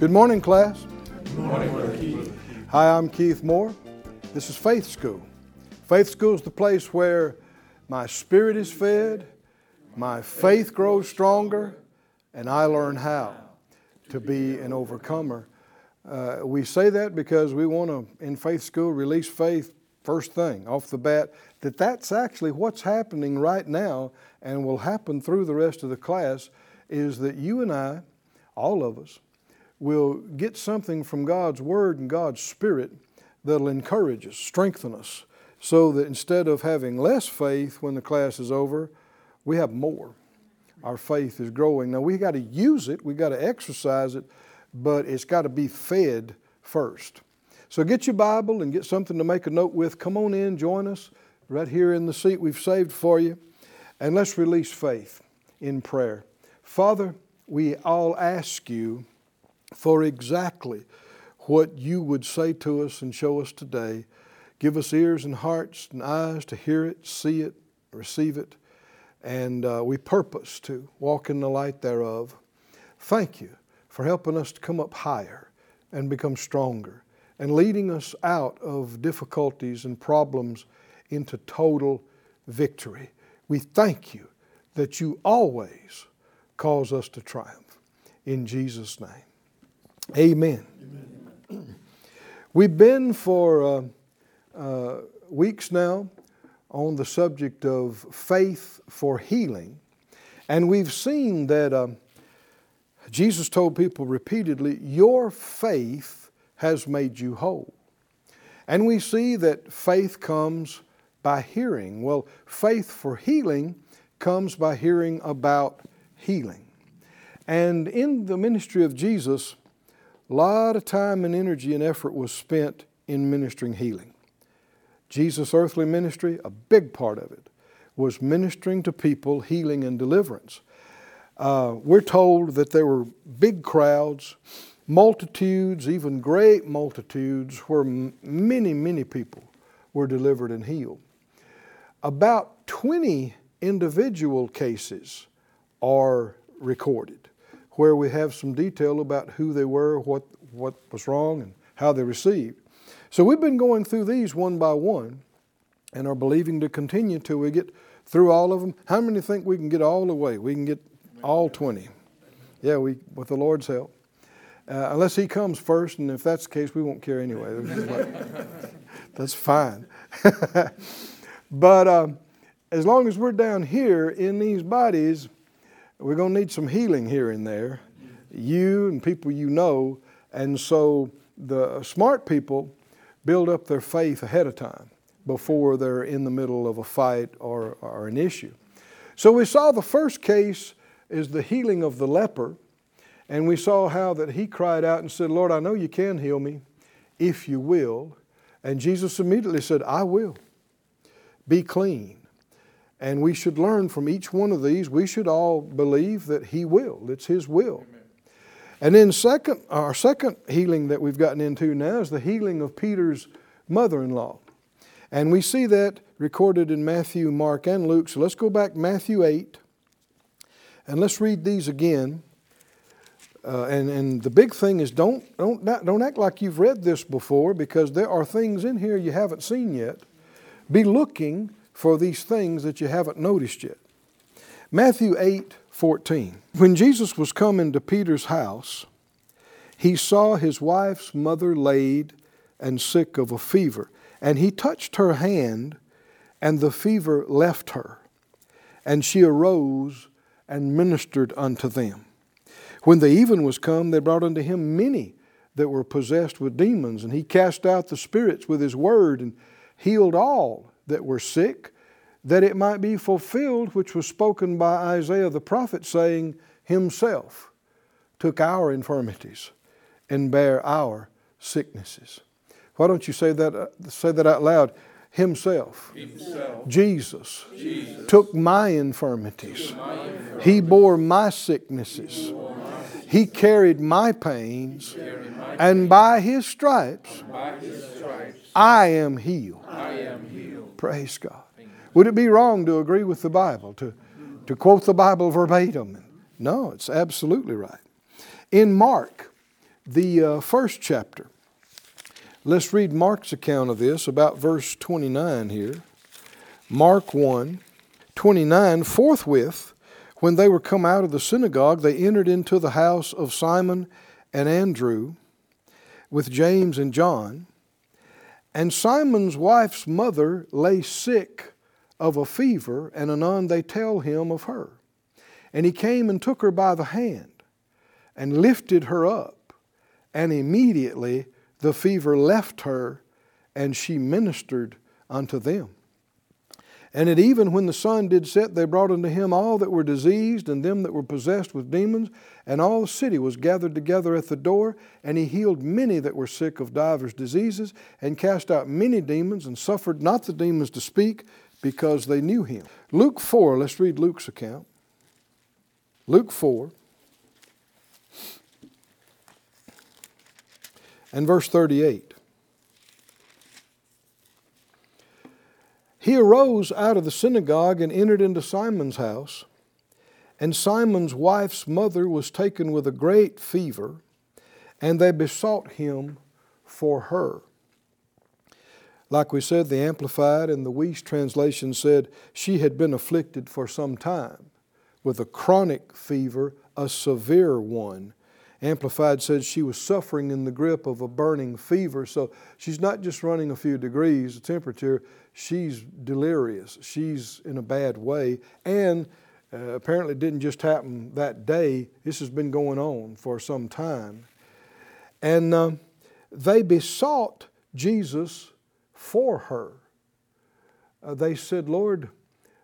Good morning, class. Good morning, Hi, I'm Keith Moore. This is Faith School. Faith School is the place where my spirit is fed, my faith grows stronger, and I learn how to be an overcomer. Uh, we say that because we want to, in Faith School, release faith first thing off the bat that that's actually what's happening right now and will happen through the rest of the class is that you and I, all of us, will get something from God's Word and God's Spirit that'll encourage us, strengthen us, so that instead of having less faith when the class is over, we have more. Our faith is growing. Now we got to use it, we got to exercise it, but it's got to be fed first. So get your Bible and get something to make a note with. Come on in, join us right here in the seat we've saved for you, and let's release faith in prayer. Father, we all ask you for exactly what you would say to us and show us today. Give us ears and hearts and eyes to hear it, see it, receive it, and uh, we purpose to walk in the light thereof. Thank you for helping us to come up higher and become stronger and leading us out of difficulties and problems into total victory. We thank you that you always cause us to triumph. In Jesus' name. Amen. Amen. We've been for uh, uh, weeks now on the subject of faith for healing, and we've seen that uh, Jesus told people repeatedly, Your faith has made you whole. And we see that faith comes by hearing. Well, faith for healing comes by hearing about healing. And in the ministry of Jesus, a lot of time and energy and effort was spent in ministering healing. Jesus' earthly ministry, a big part of it, was ministering to people healing and deliverance. Uh, we're told that there were big crowds, multitudes, even great multitudes, where m- many, many people were delivered and healed. About 20 individual cases are recorded where we have some detail about who they were, what, what was wrong, and how they received. So we've been going through these one by one and are believing to continue till we get through all of them. How many think we can get all the way? We can get all 20. Yeah, we, with the Lord's help. Uh, unless He comes first, and if that's the case, we won't care anyway. that's fine. but um, as long as we're down here in these bodies, we're going to need some healing here and there, you and people you know. And so the smart people build up their faith ahead of time before they're in the middle of a fight or, or an issue. So we saw the first case is the healing of the leper. And we saw how that he cried out and said, Lord, I know you can heal me if you will. And Jesus immediately said, I will. Be clean. And we should learn from each one of these. We should all believe that He will. It's His will. Amen. And then second, our second healing that we've gotten into now is the healing of Peter's mother-in-law. And we see that recorded in Matthew, Mark, and Luke. So let's go back Matthew 8 and let's read these again. Uh, and, and the big thing is don't, don't, don't act like you've read this before because there are things in here you haven't seen yet. Be looking for these things that you haven't noticed yet. Matthew 8 14. When Jesus was come into Peter's house, he saw his wife's mother laid and sick of a fever, and he touched her hand, and the fever left her. And she arose and ministered unto them. When the even was come, they brought unto him many that were possessed with demons, and he cast out the spirits with his word and healed all that were sick, that it might be fulfilled which was spoken by Isaiah the prophet, saying, Himself took our infirmities and bare our sicknesses. Why don't you say that, uh, say that out loud? Himself, Himself. Jesus, Jesus. took my infirmities. My infirmities. He bore my sicknesses. He carried my pains. And by his stripes, By his stripes I am. I am healed. Praise God. Would it be wrong to agree with the Bible, to, to quote the Bible verbatim? No, it's absolutely right. In Mark, the uh, first chapter, let's read Mark's account of this, about verse 29 here. Mark 1 29, forthwith, when they were come out of the synagogue, they entered into the house of Simon and Andrew with James and John. And Simon's wife's mother lay sick of a fever, and anon they tell him of her. And he came and took her by the hand and lifted her up, and immediately the fever left her, and she ministered unto them. And at even when the sun did set, they brought unto him all that were diseased and them that were possessed with demons, and all the city was gathered together at the door. And he healed many that were sick of divers diseases, and cast out many demons, and suffered not the demons to speak, because they knew him. Luke 4, let's read Luke's account. Luke 4. And verse 38. He arose out of the synagogue and entered into Simon's house. And Simon's wife's mother was taken with a great fever, and they besought him for her. Like we said, the Amplified and the Wuest translation said she had been afflicted for some time with a chronic fever, a severe one. Amplified said she was suffering in the grip of a burning fever. So she's not just running a few degrees of temperature, she's delirious. She's in a bad way. And uh, apparently, it didn't just happen that day, this has been going on for some time. And uh, they besought Jesus for her. Uh, they said, Lord,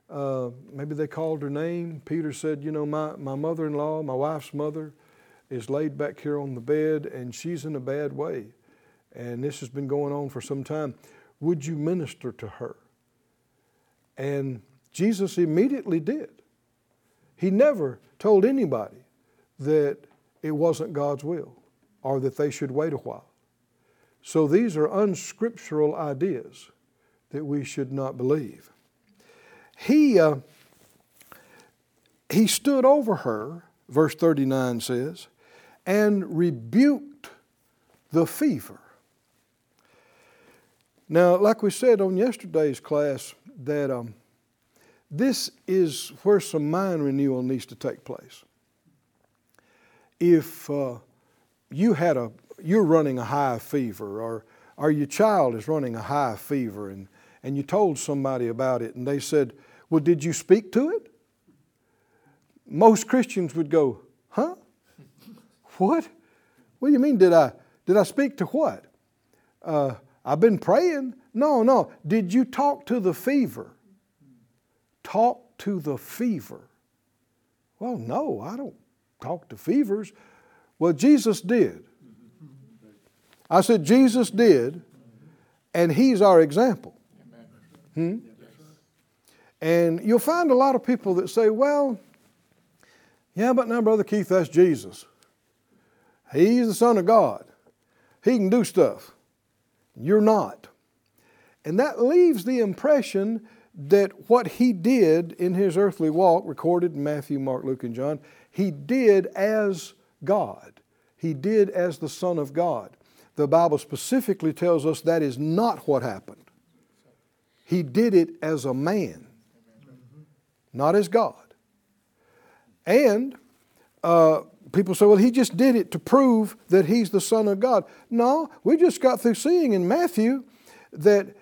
uh, maybe they called her name. Peter said, You know, my, my mother in law, my wife's mother, is laid back here on the bed and she's in a bad way. And this has been going on for some time. Would you minister to her? And Jesus immediately did. He never told anybody that it wasn't God's will or that they should wait a while. So these are unscriptural ideas that we should not believe. He, uh, he stood over her, verse 39 says, and rebuked the fever. Now, like we said on yesterday's class, that um, this is where some mind renewal needs to take place. If uh, you had a, you're running a high fever, or, or your child is running a high fever, and, and you told somebody about it, and they said, Well, did you speak to it? Most Christians would go, Huh? What? What do you mean, did I, did I speak to what? Uh, I've been praying. No, no. Did you talk to the fever? Talk to the fever. Well, no, I don't talk to fevers. Well, Jesus did. I said, Jesus did, and He's our example. Hmm? And you'll find a lot of people that say, well, yeah, but now, Brother Keith, that's Jesus. He's the Son of God. He can do stuff. You're not. And that leaves the impression that what he did in his earthly walk, recorded in Matthew, Mark, Luke, and John, he did as God. He did as the Son of God. The Bible specifically tells us that is not what happened. He did it as a man, not as God. And uh, people say, well, he just did it to prove that he's the Son of God. No, we just got through seeing in Matthew that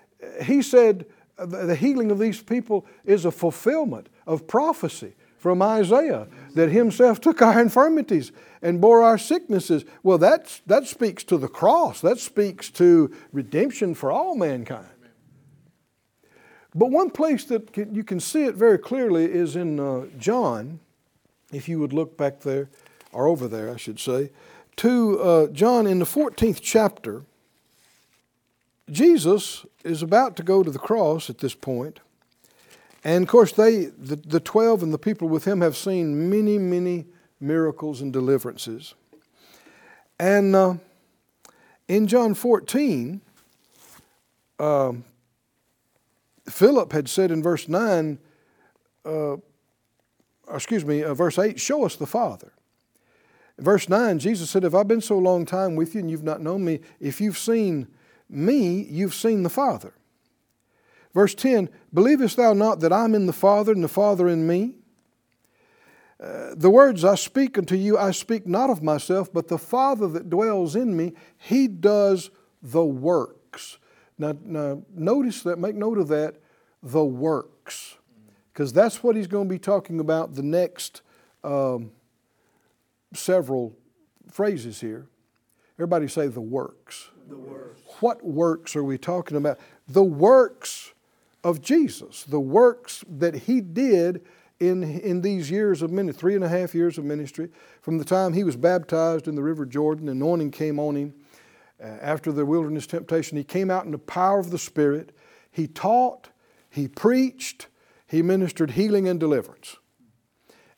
he said the healing of these people is a fulfillment of prophecy from Isaiah that himself took our infirmities and bore our sicknesses. Well, that's, that speaks to the cross, that speaks to redemption for all mankind. But one place that you can see it very clearly is in uh, John, if you would look back there, or over there, I should say, to uh, John in the 14th chapter. Jesus is about to go to the cross at this point, and of course, they, the, the 12 and the people with him have seen many, many miracles and deliverances. And uh, in John 14, uh, Philip had said in verse 9, uh, excuse me, uh, verse 8, show us the Father. Verse 9, Jesus said, If I've been so long time with you and you've not known me, if you've seen me, you've seen the Father. Verse 10 Believest thou not that I'm in the Father and the Father in me? Uh, the words I speak unto you, I speak not of myself, but the Father that dwells in me, he does the works. Now, now notice that, make note of that, the works. Because that's what he's going to be talking about the next um, several phrases here. Everybody say the works. The works. What works are we talking about? The works of Jesus, the works that he did in, in these years of ministry, three and a half years of ministry, from the time he was baptized in the River Jordan, anointing came on him. Uh, after the wilderness temptation, he came out in the power of the Spirit. He taught, he preached, he ministered healing and deliverance.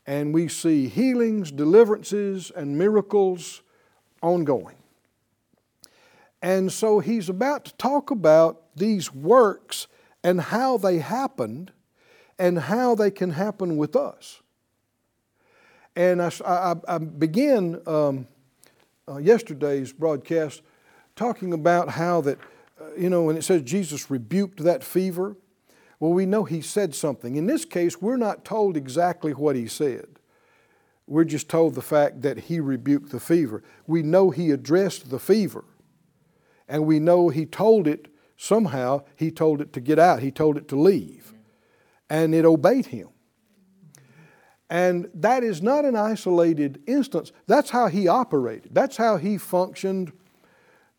And we see healings, deliverances, and miracles ongoing. And so he's about to talk about these works and how they happened and how they can happen with us. And I, I, I began um, uh, yesterday's broadcast talking about how that, uh, you know, when it says Jesus rebuked that fever, well, we know he said something. In this case, we're not told exactly what he said. We're just told the fact that he rebuked the fever. We know he addressed the fever, and we know he told it somehow he told it to get out, he told it to leave, and it obeyed him. And that is not an isolated instance. That's how he operated, that's how he functioned,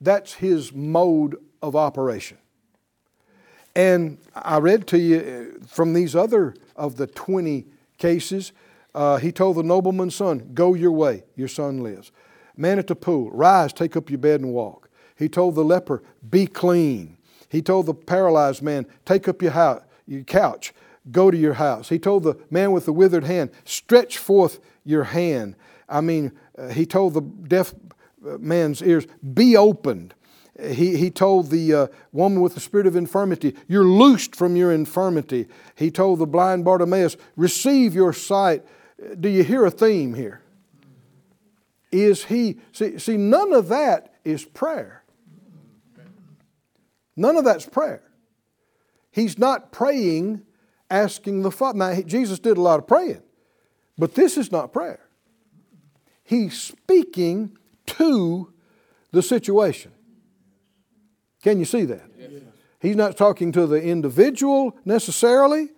that's his mode of operation. And I read to you uh, from these other of the 20 cases, uh, he told the nobleman's son, Go your way, your son lives. Man at the pool, rise, take up your bed and walk. He told the leper, Be clean. He told the paralyzed man, Take up your, house, your couch, go to your house. He told the man with the withered hand, Stretch forth your hand. I mean, uh, he told the deaf uh, man's ears, Be opened. He, he told the uh, woman with the spirit of infirmity, You're loosed from your infirmity. He told the blind Bartimaeus, Receive your sight. Do you hear a theme here? Is he, see, see none of that is prayer. None of that's prayer. He's not praying, asking the Father. Now, Jesus did a lot of praying, but this is not prayer. He's speaking to the situation. Can you see that? Yes. He's not talking to the individual necessarily.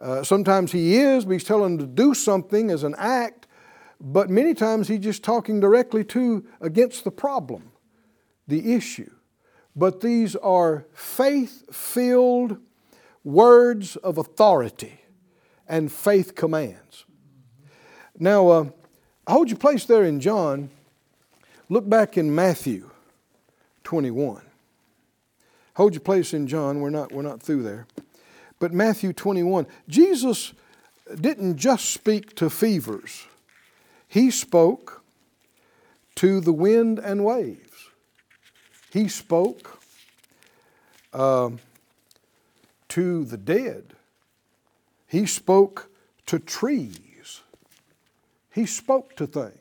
Uh, sometimes he is, but he's telling them to do something as an act. But many times he's just talking directly to against the problem, the issue but these are faith filled words of authority and faith commands. Now, uh, hold your place there in John. Look back in Matthew 21. Hold your place in John. We're not, we're not through there. But Matthew 21. Jesus didn't just speak to fevers, he spoke to the wind and waves. He spoke um, to the dead. He spoke to trees. He spoke to things.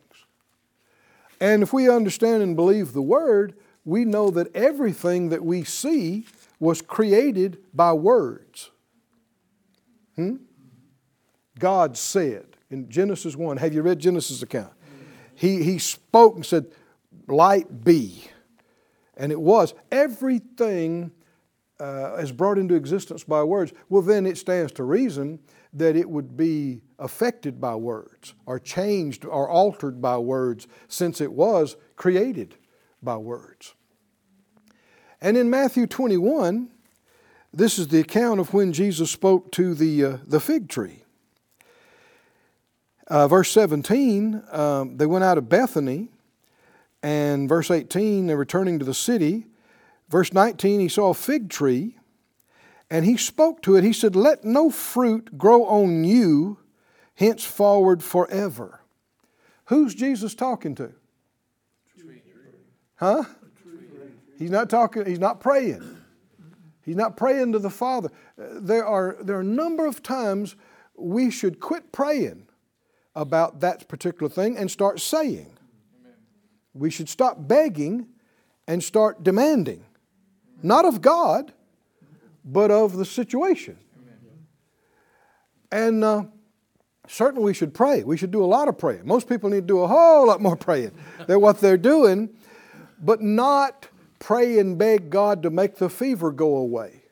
And if we understand and believe the Word, we know that everything that we see was created by words. Hmm? God said in Genesis 1, have you read Genesis account? He, he spoke and said, Light be. And it was. Everything uh, is brought into existence by words. Well, then it stands to reason that it would be affected by words or changed or altered by words since it was created by words. And in Matthew 21, this is the account of when Jesus spoke to the, uh, the fig tree. Uh, verse 17, um, they went out of Bethany and verse 18, they're returning to the city. Verse 19, he saw a fig tree and he spoke to it. He said, Let no fruit grow on you henceforward forever. Who's Jesus talking to? Huh? He's not talking, he's not praying. He's not praying to the Father. There are, there are a number of times we should quit praying about that particular thing and start saying. We should stop begging and start demanding. Not of God, but of the situation. And uh, certainly we should pray. We should do a lot of praying. Most people need to do a whole lot more praying than what they're doing, but not pray and beg God to make the fever go away.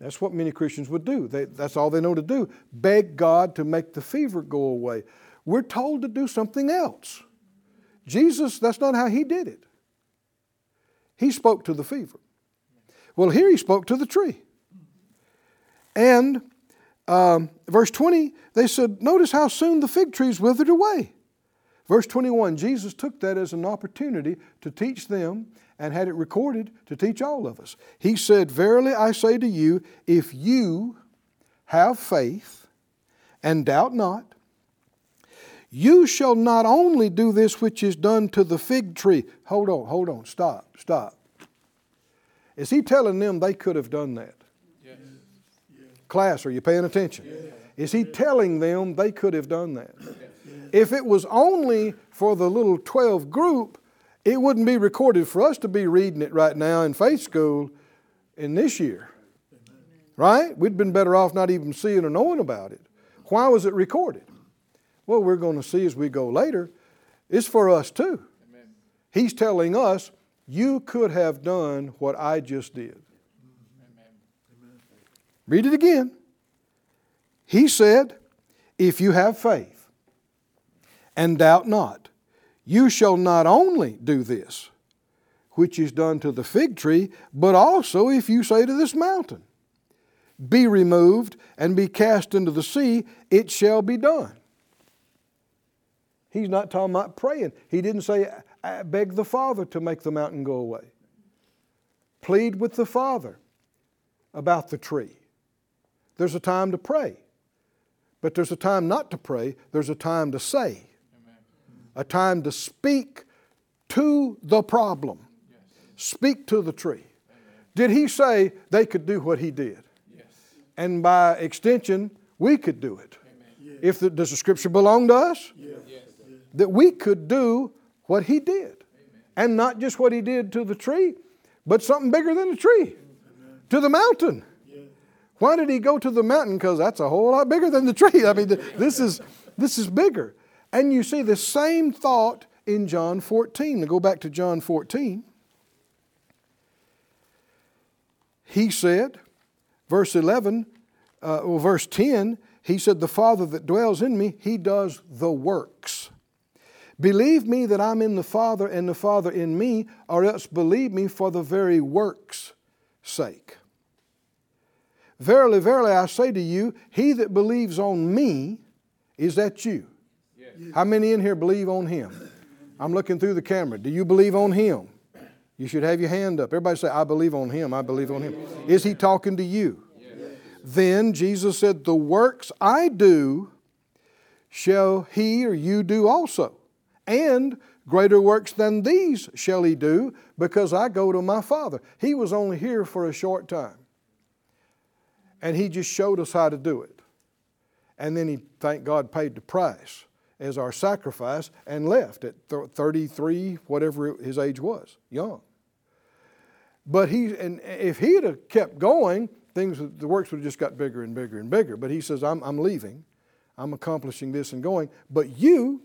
That's what many Christians would do. They, that's all they know to do. Beg God to make the fever go away. We're told to do something else. Jesus, that's not how he did it. He spoke to the fever. Well, here he spoke to the tree. And um, verse 20, they said, Notice how soon the fig trees withered away. Verse 21, Jesus took that as an opportunity to teach them and had it recorded to teach all of us. He said, Verily I say to you, if you have faith and doubt not, you shall not only do this which is done to the fig tree. Hold on, hold on, stop, stop. Is he telling them they could have done that? Yes. Class, are you paying attention? Yes. Is he telling them they could have done that? If it was only for the little 12 group, it wouldn't be recorded for us to be reading it right now in faith school in this year. Right? We'd been better off not even seeing or knowing about it. Why was it recorded? Well, we're going to see as we go later. It's for us too. He's telling us you could have done what I just did. Read it again. He said, If you have faith and doubt not, you shall not only do this, which is done to the fig tree, but also if you say to this mountain, Be removed and be cast into the sea, it shall be done. He's not talking about praying. He didn't say, beg the Father to make the mountain go away. Plead with the Father about the tree. There's a time to pray, but there's a time not to pray. There's a time to say. A time to speak to the problem, yes. speak to the tree. Amen. Did he say they could do what he did? Yes. And by extension, we could do it. Yes. If the, does the scripture belong to us? That we could do what he did. Amen. And not just what he did to the tree, but something bigger than the tree, Amen. to the mountain. Why did he go to the mountain? Because that's a whole lot bigger than the tree. I mean, this is, this is bigger. And you see the same thought in John 14. To go back to John 14, he said, verse 11, uh, well, verse 10, he said, The Father that dwells in me, he does the works Believe me that I'm in the Father and the Father in me, or else believe me for the very work's sake. Verily, verily, I say to you, he that believes on me, is that you? How many in here believe on him? I'm looking through the camera. Do you believe on him? You should have your hand up. Everybody say, I believe on him. I believe on him. Is he talking to you? Then Jesus said, The works I do shall he or you do also and greater works than these shall he do, because I go to my Father. He was only here for a short time. And he just showed us how to do it. And then he, thank God, paid the price as our sacrifice and left at 33, whatever his age was, young. But he, and if he'd kept going, things, the works would have just got bigger and bigger and bigger. But he says, I'm, I'm leaving. I'm accomplishing this and going. But you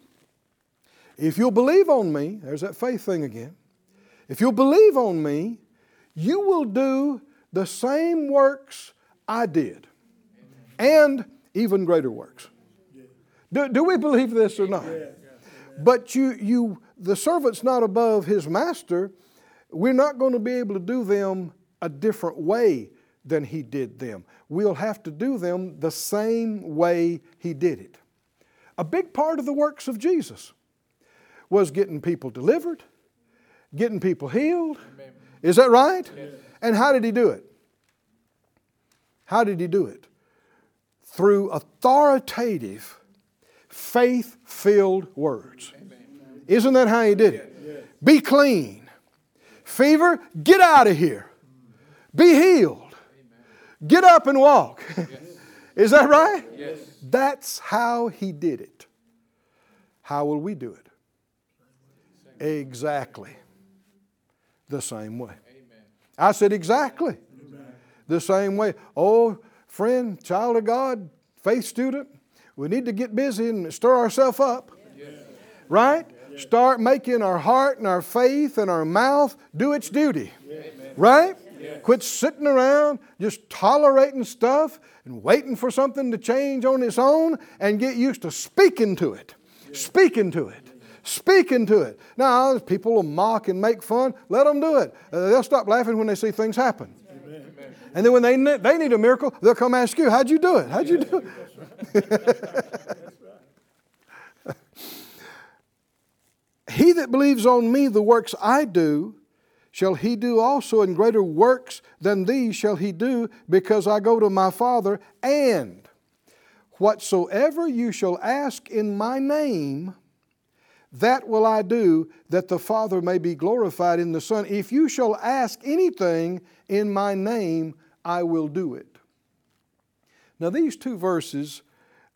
if you'll believe on me, there's that faith thing again. If you'll believe on me, you will do the same works I did and even greater works. Do, do we believe this or not? But you, you, the servant's not above his master. We're not going to be able to do them a different way than he did them. We'll have to do them the same way he did it. A big part of the works of Jesus was getting people delivered, getting people healed. Is that right? And how did he do it? How did he do it? Through authoritative, faith filled words. Isn't that how he did it? Be clean. Fever, get out of here. Be healed. Get up and walk. Is that right? Yes. That's how he did it. How will we do it? Exactly the same way. I said, exactly the same way. Oh, friend, child of God, faith student, we need to get busy and stir ourselves up. Right? Start making our heart and our faith and our mouth do its duty. Right? Quit sitting around just tolerating stuff and waiting for something to change on its own and get used to speaking to it. Speaking to it. Speaking to it. Now, people will mock and make fun. Let them do it. Uh, they'll stop laughing when they see things happen. And then when they, ne- they need a miracle, they'll come ask you, How'd you do it? How'd you do it? he that believes on me, the works I do, shall he do also, and greater works than these shall he do, because I go to my Father. And whatsoever you shall ask in my name, that will I do, that the Father may be glorified in the Son. If you shall ask anything in my name, I will do it. Now, these two verses,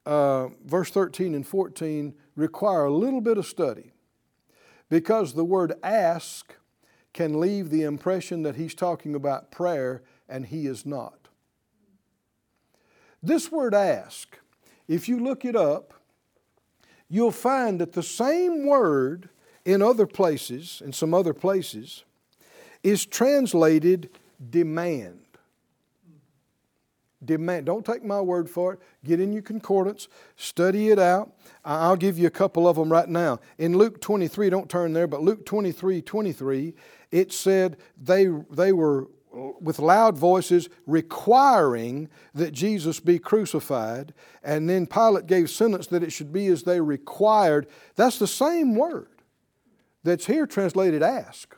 uh, verse 13 and 14, require a little bit of study because the word ask can leave the impression that he's talking about prayer, and he is not. This word ask, if you look it up, you'll find that the same word in other places, in some other places, is translated demand. Demand. Don't take my word for it. Get in your concordance, study it out. I'll give you a couple of them right now. In Luke 23, don't turn there, but Luke 23 23, it said they, they were with loud voices requiring that Jesus be crucified, and then Pilate gave sentence that it should be as they required. That's the same word that's here translated ask.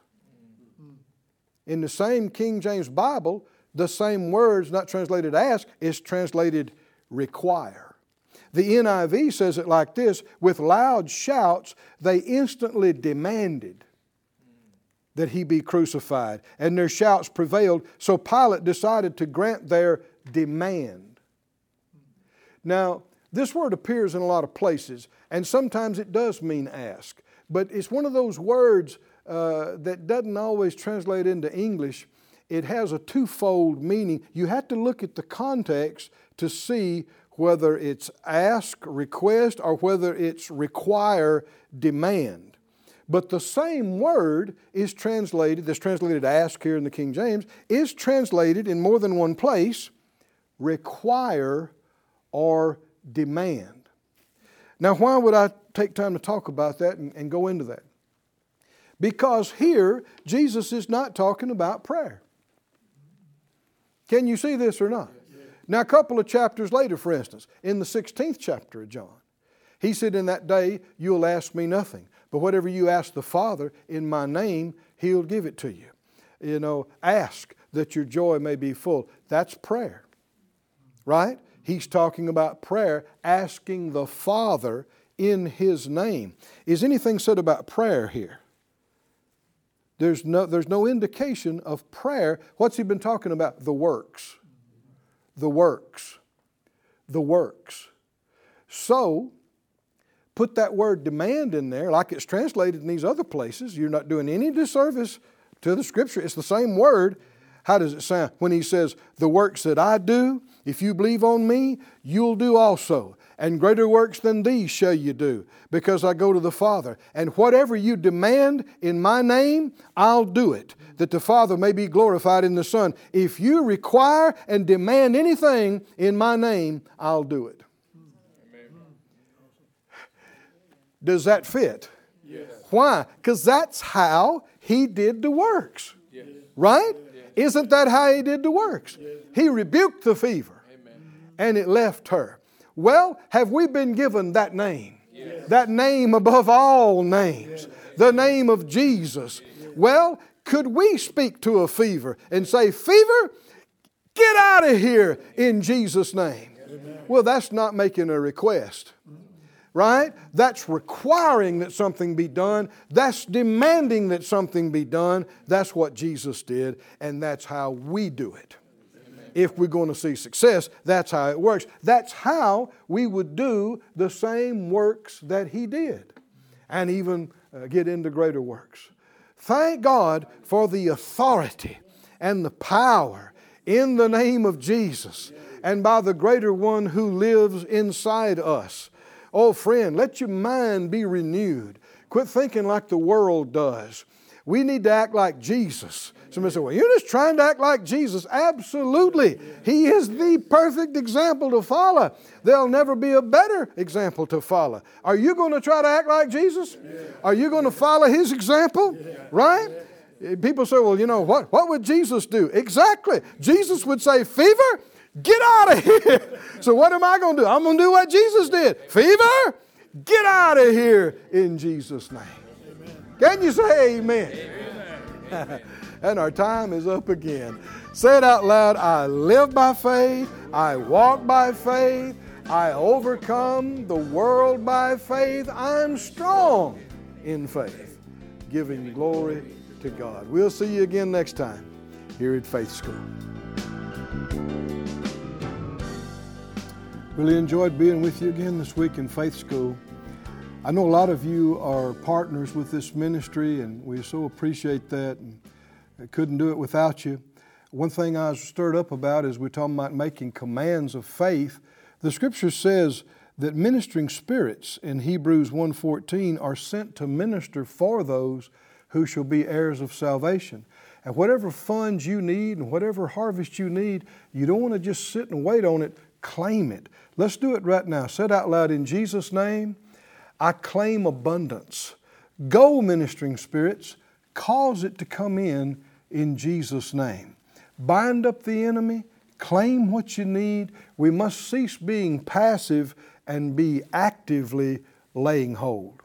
In the same King James Bible, the same words, not translated ask, is translated require. The NIV says it like this with loud shouts, they instantly demanded that he be crucified, and their shouts prevailed, so Pilate decided to grant their demand. Now, this word appears in a lot of places, and sometimes it does mean ask, but it's one of those words uh, that doesn't always translate into English. It has a twofold meaning. You have to look at the context to see whether it's ask, request, or whether it's require, demand. But the same word is translated, that's translated ask here in the King James, is translated in more than one place require or demand. Now, why would I take time to talk about that and, and go into that? Because here, Jesus is not talking about prayer. Can you see this or not? Now, a couple of chapters later, for instance, in the 16th chapter of John, he said, In that day, you'll ask me nothing. But whatever you ask the Father in my name, He'll give it to you. You know, ask that your joy may be full. That's prayer, right? He's talking about prayer, asking the Father in His name. Is anything said about prayer here? There's no, there's no indication of prayer. What's he been talking about? The works. The works. The works. So, put that word demand in there, like it's translated in these other places, you're not doing any disservice to the scripture. It's the same word. How does it sound? When he says, The works that I do, if you believe on me, you'll do also. And greater works than these shall you do, because I go to the Father. And whatever you demand in my name, I'll do it, that the Father may be glorified in the Son. If you require and demand anything in my name, I'll do it. Does that fit? Yes. Why? Because that's how he did the works. Yes. Right? Isn't that how he did the works? He rebuked the fever Amen. and it left her. Well, have we been given that name? That name above all names. The name of Jesus. Well, could we speak to a fever and say, Fever, get out of here in Jesus' name? Well, that's not making a request mm-hmm. Right? That's requiring that something be done. That's demanding that something be done. That's what Jesus did, and that's how we do it. If we're going to see success, that's how it works. That's how we would do the same works that He did, and even uh, get into greater works. Thank God for the authority and the power in the name of Jesus and by the greater one who lives inside us. Oh, friend, let your mind be renewed. Quit thinking like the world does. We need to act like Jesus. Somebody said, Well, you're just trying to act like Jesus. Absolutely. He is the perfect example to follow. There'll never be a better example to follow. Are you going to try to act like Jesus? Are you going to follow his example? Right? People say, Well, you know, what, what would Jesus do? Exactly. Jesus would say, Fever, Get out of here. So, what am I going to do? I'm going to do what Jesus did. Fever, get out of here in Jesus' name. Can you say amen? amen. and our time is up again. Say it out loud I live by faith, I walk by faith, I overcome the world by faith, I'm strong in faith, giving glory to God. We'll see you again next time here at Faith School. Really enjoyed being with you again this week in Faith School. I know a lot of you are partners with this ministry, and we so appreciate that. And couldn't do it without you. One thing I was stirred up about is we're talking about making commands of faith. The Scripture says that ministering spirits in Hebrews 1:14 are sent to minister for those who shall be heirs of salvation. And whatever funds you need and whatever harvest you need, you don't want to just sit and wait on it. Claim it. Let's do it right now. Say it out loud in Jesus' name. I claim abundance. Go, ministering spirits, cause it to come in in Jesus' name. Bind up the enemy, claim what you need. We must cease being passive and be actively laying hold.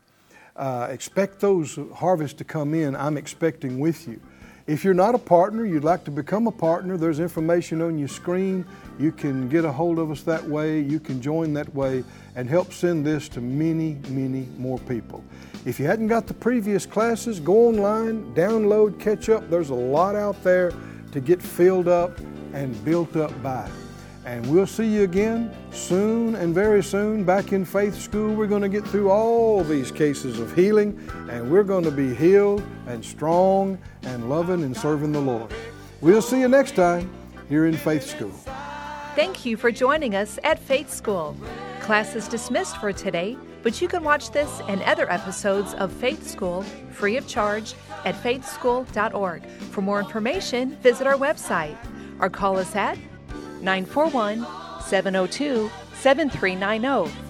Uh, expect those harvests to come in. I'm expecting with you. If you're not a partner, you'd like to become a partner, there's information on your screen. You can get a hold of us that way. You can join that way and help send this to many, many more people. If you hadn't got the previous classes, go online, download, catch up. There's a lot out there to get filled up and built up by. And we'll see you again soon and very soon back in faith school. We're going to get through all these cases of healing and we're going to be healed and strong and loving and serving the Lord. We'll see you next time here in faith school. Thank you for joining us at Faith School. Class is dismissed for today, but you can watch this and other episodes of Faith School free of charge at faithschool.org. For more information, visit our website or call us at 941 702 7390